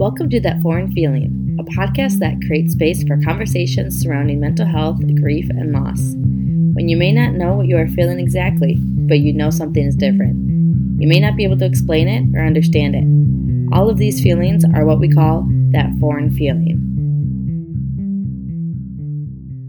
Welcome to That Foreign Feeling, a podcast that creates space for conversations surrounding mental health, grief, and loss. When you may not know what you are feeling exactly, but you know something is different. You may not be able to explain it or understand it. All of these feelings are what we call that foreign feeling.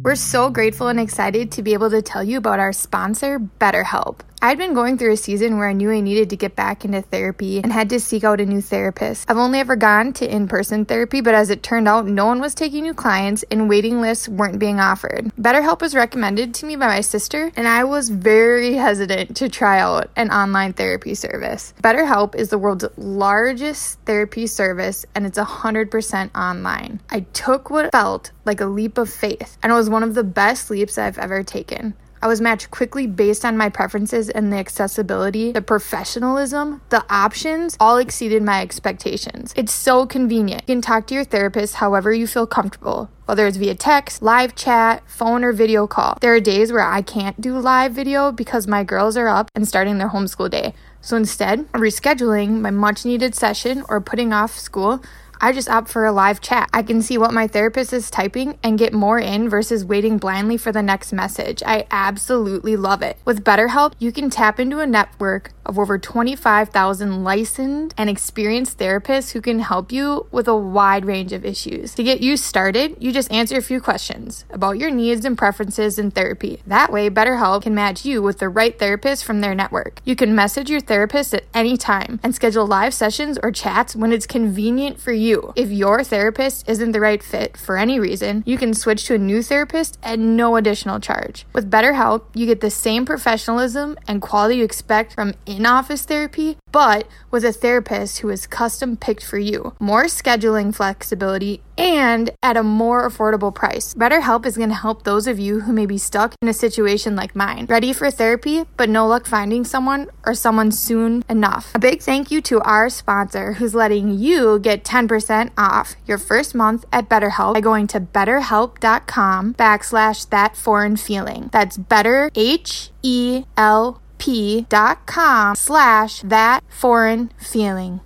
We're so grateful and excited to be able to tell you about our sponsor, BetterHelp. I'd been going through a season where I knew I needed to get back into therapy and had to seek out a new therapist. I've only ever gone to in person therapy, but as it turned out, no one was taking new clients and waiting lists weren't being offered. BetterHelp was recommended to me by my sister, and I was very hesitant to try out an online therapy service. BetterHelp is the world's largest therapy service and it's 100% online. I took what felt like a leap of faith, and it was one of the best leaps I've ever taken. I was matched quickly based on my preferences and the accessibility, the professionalism, the options all exceeded my expectations. It's so convenient. You can talk to your therapist however you feel comfortable whether it's via text, live chat, phone, or video call. There are days where I can't do live video because my girls are up and starting their homeschool day. So instead, rescheduling my much needed session or putting off school I just opt for a live chat. I can see what my therapist is typing and get more in versus waiting blindly for the next message. I absolutely love it. With BetterHelp, you can tap into a network of over 25,000 licensed and experienced therapists who can help you with a wide range of issues. To get you started, you just answer a few questions about your needs and preferences in therapy. That way, BetterHelp can match you with the right therapist from their network. You can message your therapist at any time and schedule live sessions or chats when it's convenient for you. If your therapist isn't the right fit for any reason, you can switch to a new therapist at no additional charge. With BetterHelp, you get the same professionalism and quality you expect from in office therapy, but with a therapist who is custom picked for you. More scheduling flexibility and at a more affordable price. BetterHelp is going to help those of you who may be stuck in a situation like mine, ready for therapy but no luck finding someone or someone soon enough. A big thank you to our sponsor who's letting you get 10% off your first month at BetterHelp by going to betterhelp.com backslash that foreign feeling. That's better H E L p.com slash that foreign feeling.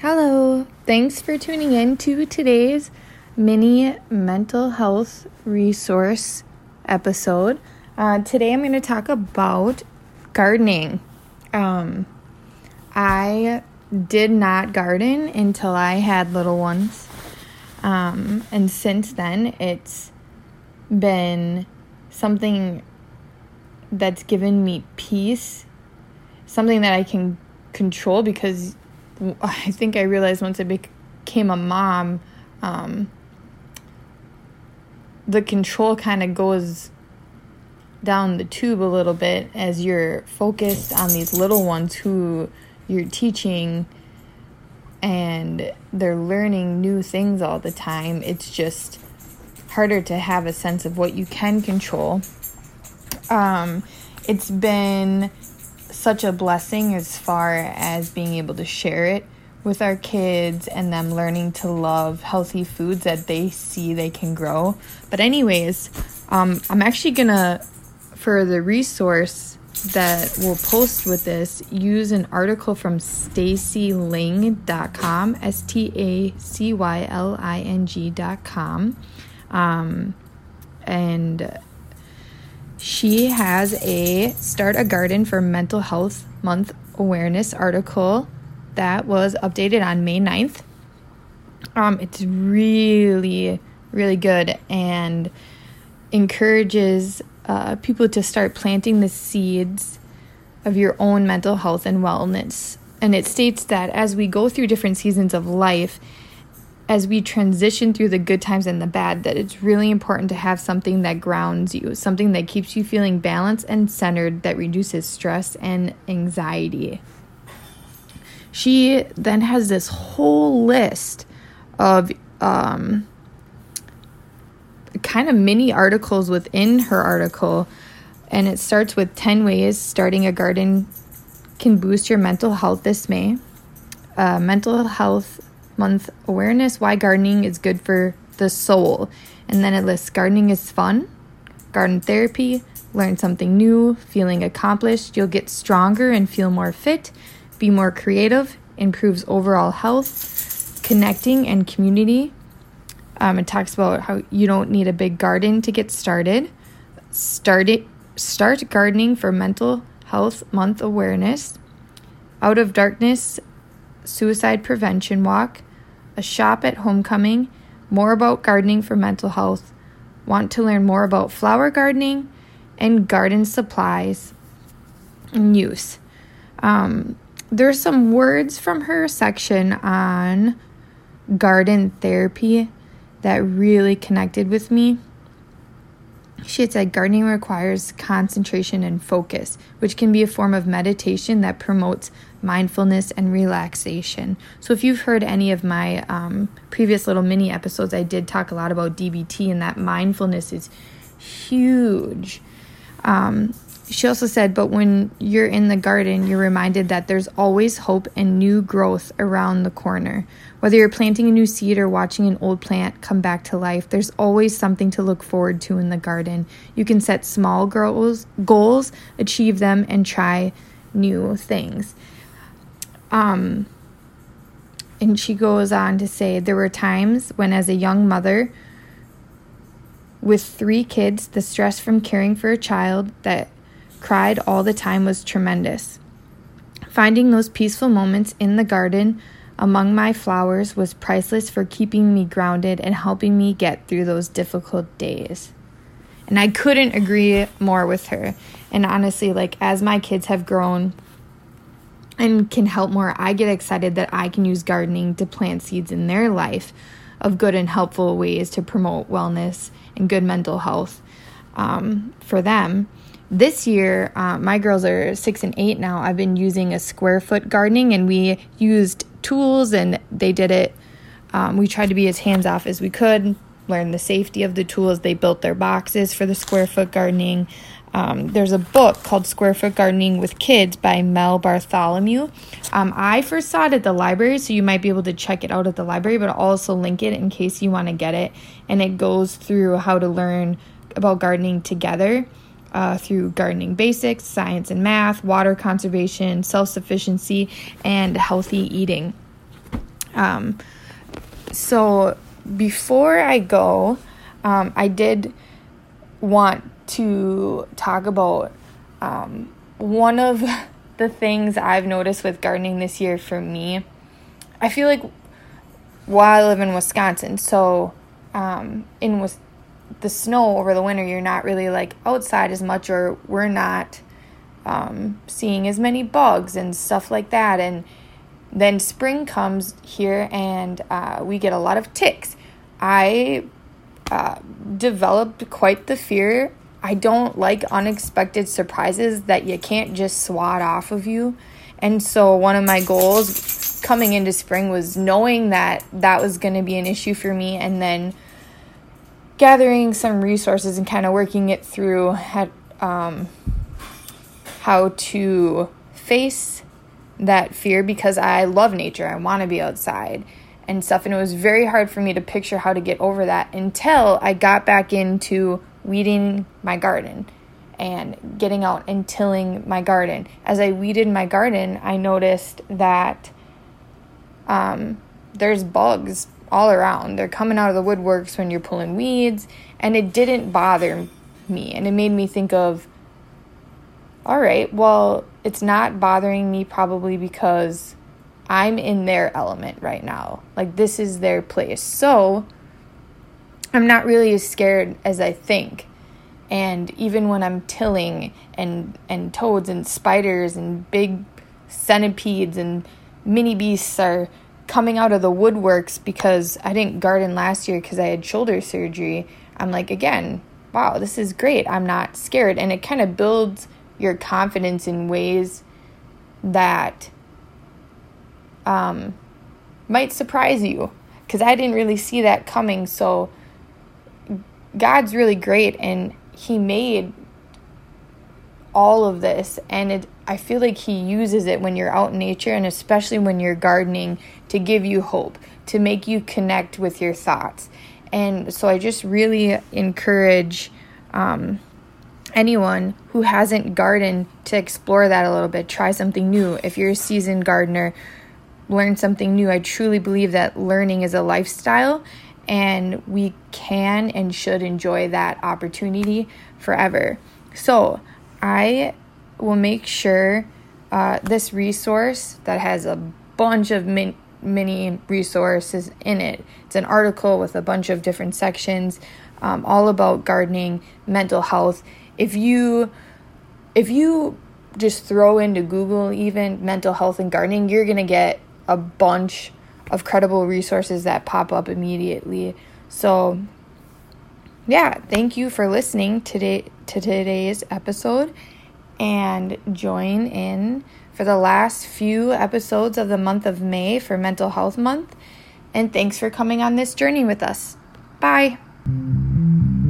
Hello, thanks for tuning in to today's mini mental health resource episode. Uh, today I'm going to talk about gardening. Um, I did not garden until I had little ones. Um, and since then, it's been something that's given me peace, something that I can control because I think I realized once I became a mom, um, the control kind of goes down the tube a little bit as you're focused on these little ones who you're teaching and they're learning new things all the time. It's just harder to have a sense of what you can control um, it's been such a blessing as far as being able to share it with our kids and them learning to love healthy foods that they see they can grow. But, anyways, um, I'm actually gonna, for the resource that we'll post with this, use an article from stacyling.com, S T A C Y L I N G.com. Um, and she has a Start a Garden for Mental Health Month awareness article that was updated on May 9th. Um, it's really, really good and encourages uh, people to start planting the seeds of your own mental health and wellness. And it states that as we go through different seasons of life, as we transition through the good times and the bad that it's really important to have something that grounds you, something that keeps you feeling balanced and centered, that reduces stress and anxiety. She then has this whole list of um, kind of mini articles within her article, and it starts with 10 ways starting a garden can boost your mental health this May. Uh, mental health month awareness why gardening is good for the soul. And then it lists gardening is fun, garden therapy, learn something new, feeling accomplished. You'll get stronger and feel more fit, be more creative, improves overall health. connecting and community. Um, it talks about how you don't need a big garden to get started. Start it, start gardening for mental health month awareness. Out of darkness, suicide prevention walk. A shop at homecoming. More about gardening for mental health. Want to learn more about flower gardening and garden supplies and use. Um, there's some words from her section on garden therapy that really connected with me. She had said gardening requires concentration and focus, which can be a form of meditation that promotes mindfulness and relaxation. So, if you've heard any of my um, previous little mini episodes, I did talk a lot about DBT, and that mindfulness is huge. Um, she also said, but when you're in the garden, you're reminded that there's always hope and new growth around the corner. Whether you're planting a new seed or watching an old plant come back to life, there's always something to look forward to in the garden. You can set small goals, goals, achieve them, and try new things. Um, and she goes on to say, there were times when, as a young mother with three kids, the stress from caring for a child that cried all the time was tremendous. Finding those peaceful moments in the garden among my flowers was priceless for keeping me grounded and helping me get through those difficult days. And I couldn't agree more with her. And honestly, like as my kids have grown and can help more, I get excited that I can use gardening to plant seeds in their life of good and helpful ways to promote wellness and good mental health um, for them this year, uh, my girls are six and eight now. I've been using a square foot gardening, and we used tools, and they did it. Um, we tried to be as hands off as we could, learn the safety of the tools. They built their boxes for the square foot gardening. Um, there's a book called Square Foot Gardening with Kids by Mel Bartholomew. Um, I first saw it at the library, so you might be able to check it out at the library, but I'll also link it in case you want to get it. And it goes through how to learn about gardening together uh, through gardening basics, science and math, water conservation, self sufficiency, and healthy eating. Um, so before I go, um, I did want to talk about um, one of the things I've noticed with gardening this year for me. I feel like while I live in Wisconsin, so um, in Wisconsin, the snow over the winter, you're not really like outside as much, or we're not um, seeing as many bugs and stuff like that. And then spring comes here, and uh, we get a lot of ticks. I uh, developed quite the fear. I don't like unexpected surprises that you can't just swat off of you. And so, one of my goals coming into spring was knowing that that was going to be an issue for me, and then gathering some resources and kind of working it through at, um, how to face that fear because I love nature. I want to be outside and stuff. And it was very hard for me to picture how to get over that until I got back into weeding my garden and getting out and tilling my garden. As I weeded my garden, I noticed that um, there's bugs all around. They're coming out of the woodworks when you're pulling weeds, and it didn't bother me. And it made me think of, all right, well, it's not bothering me probably because I'm in their element right now. Like, this is their place. So, I'm not really as scared as I think. And even when I'm tilling and and toads and spiders and big centipedes and mini beasts are coming out of the woodworks because I didn't garden last year because I had shoulder surgery, I'm like, again, wow, this is great. I'm not scared. And it kind of builds your confidence in ways that um, might surprise you because I didn't really see that coming. So God's really great and He made all of this and it I feel like he uses it when you're out in nature and especially when you're gardening to give you hope, to make you connect with your thoughts. And so I just really encourage um, anyone who hasn't gardened to explore that a little bit. Try something new. If you're a seasoned gardener, learn something new. I truly believe that learning is a lifestyle and we can and should enjoy that opportunity forever. So, I will make sure uh, this resource that has a bunch of min- mini resources in it. It's an article with a bunch of different sections, um, all about gardening, mental health. If you if you just throw into Google even mental health and gardening, you're gonna get a bunch of credible resources that pop up immediately. So yeah, thank you for listening today to today's episode and join in for the last few episodes of the month of May for Mental Health Month. And thanks for coming on this journey with us. Bye.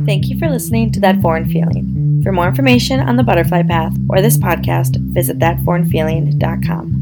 Thank you for listening to That Foreign Feeling. For more information on the butterfly path or this podcast, visit thatforeignfeeling.com.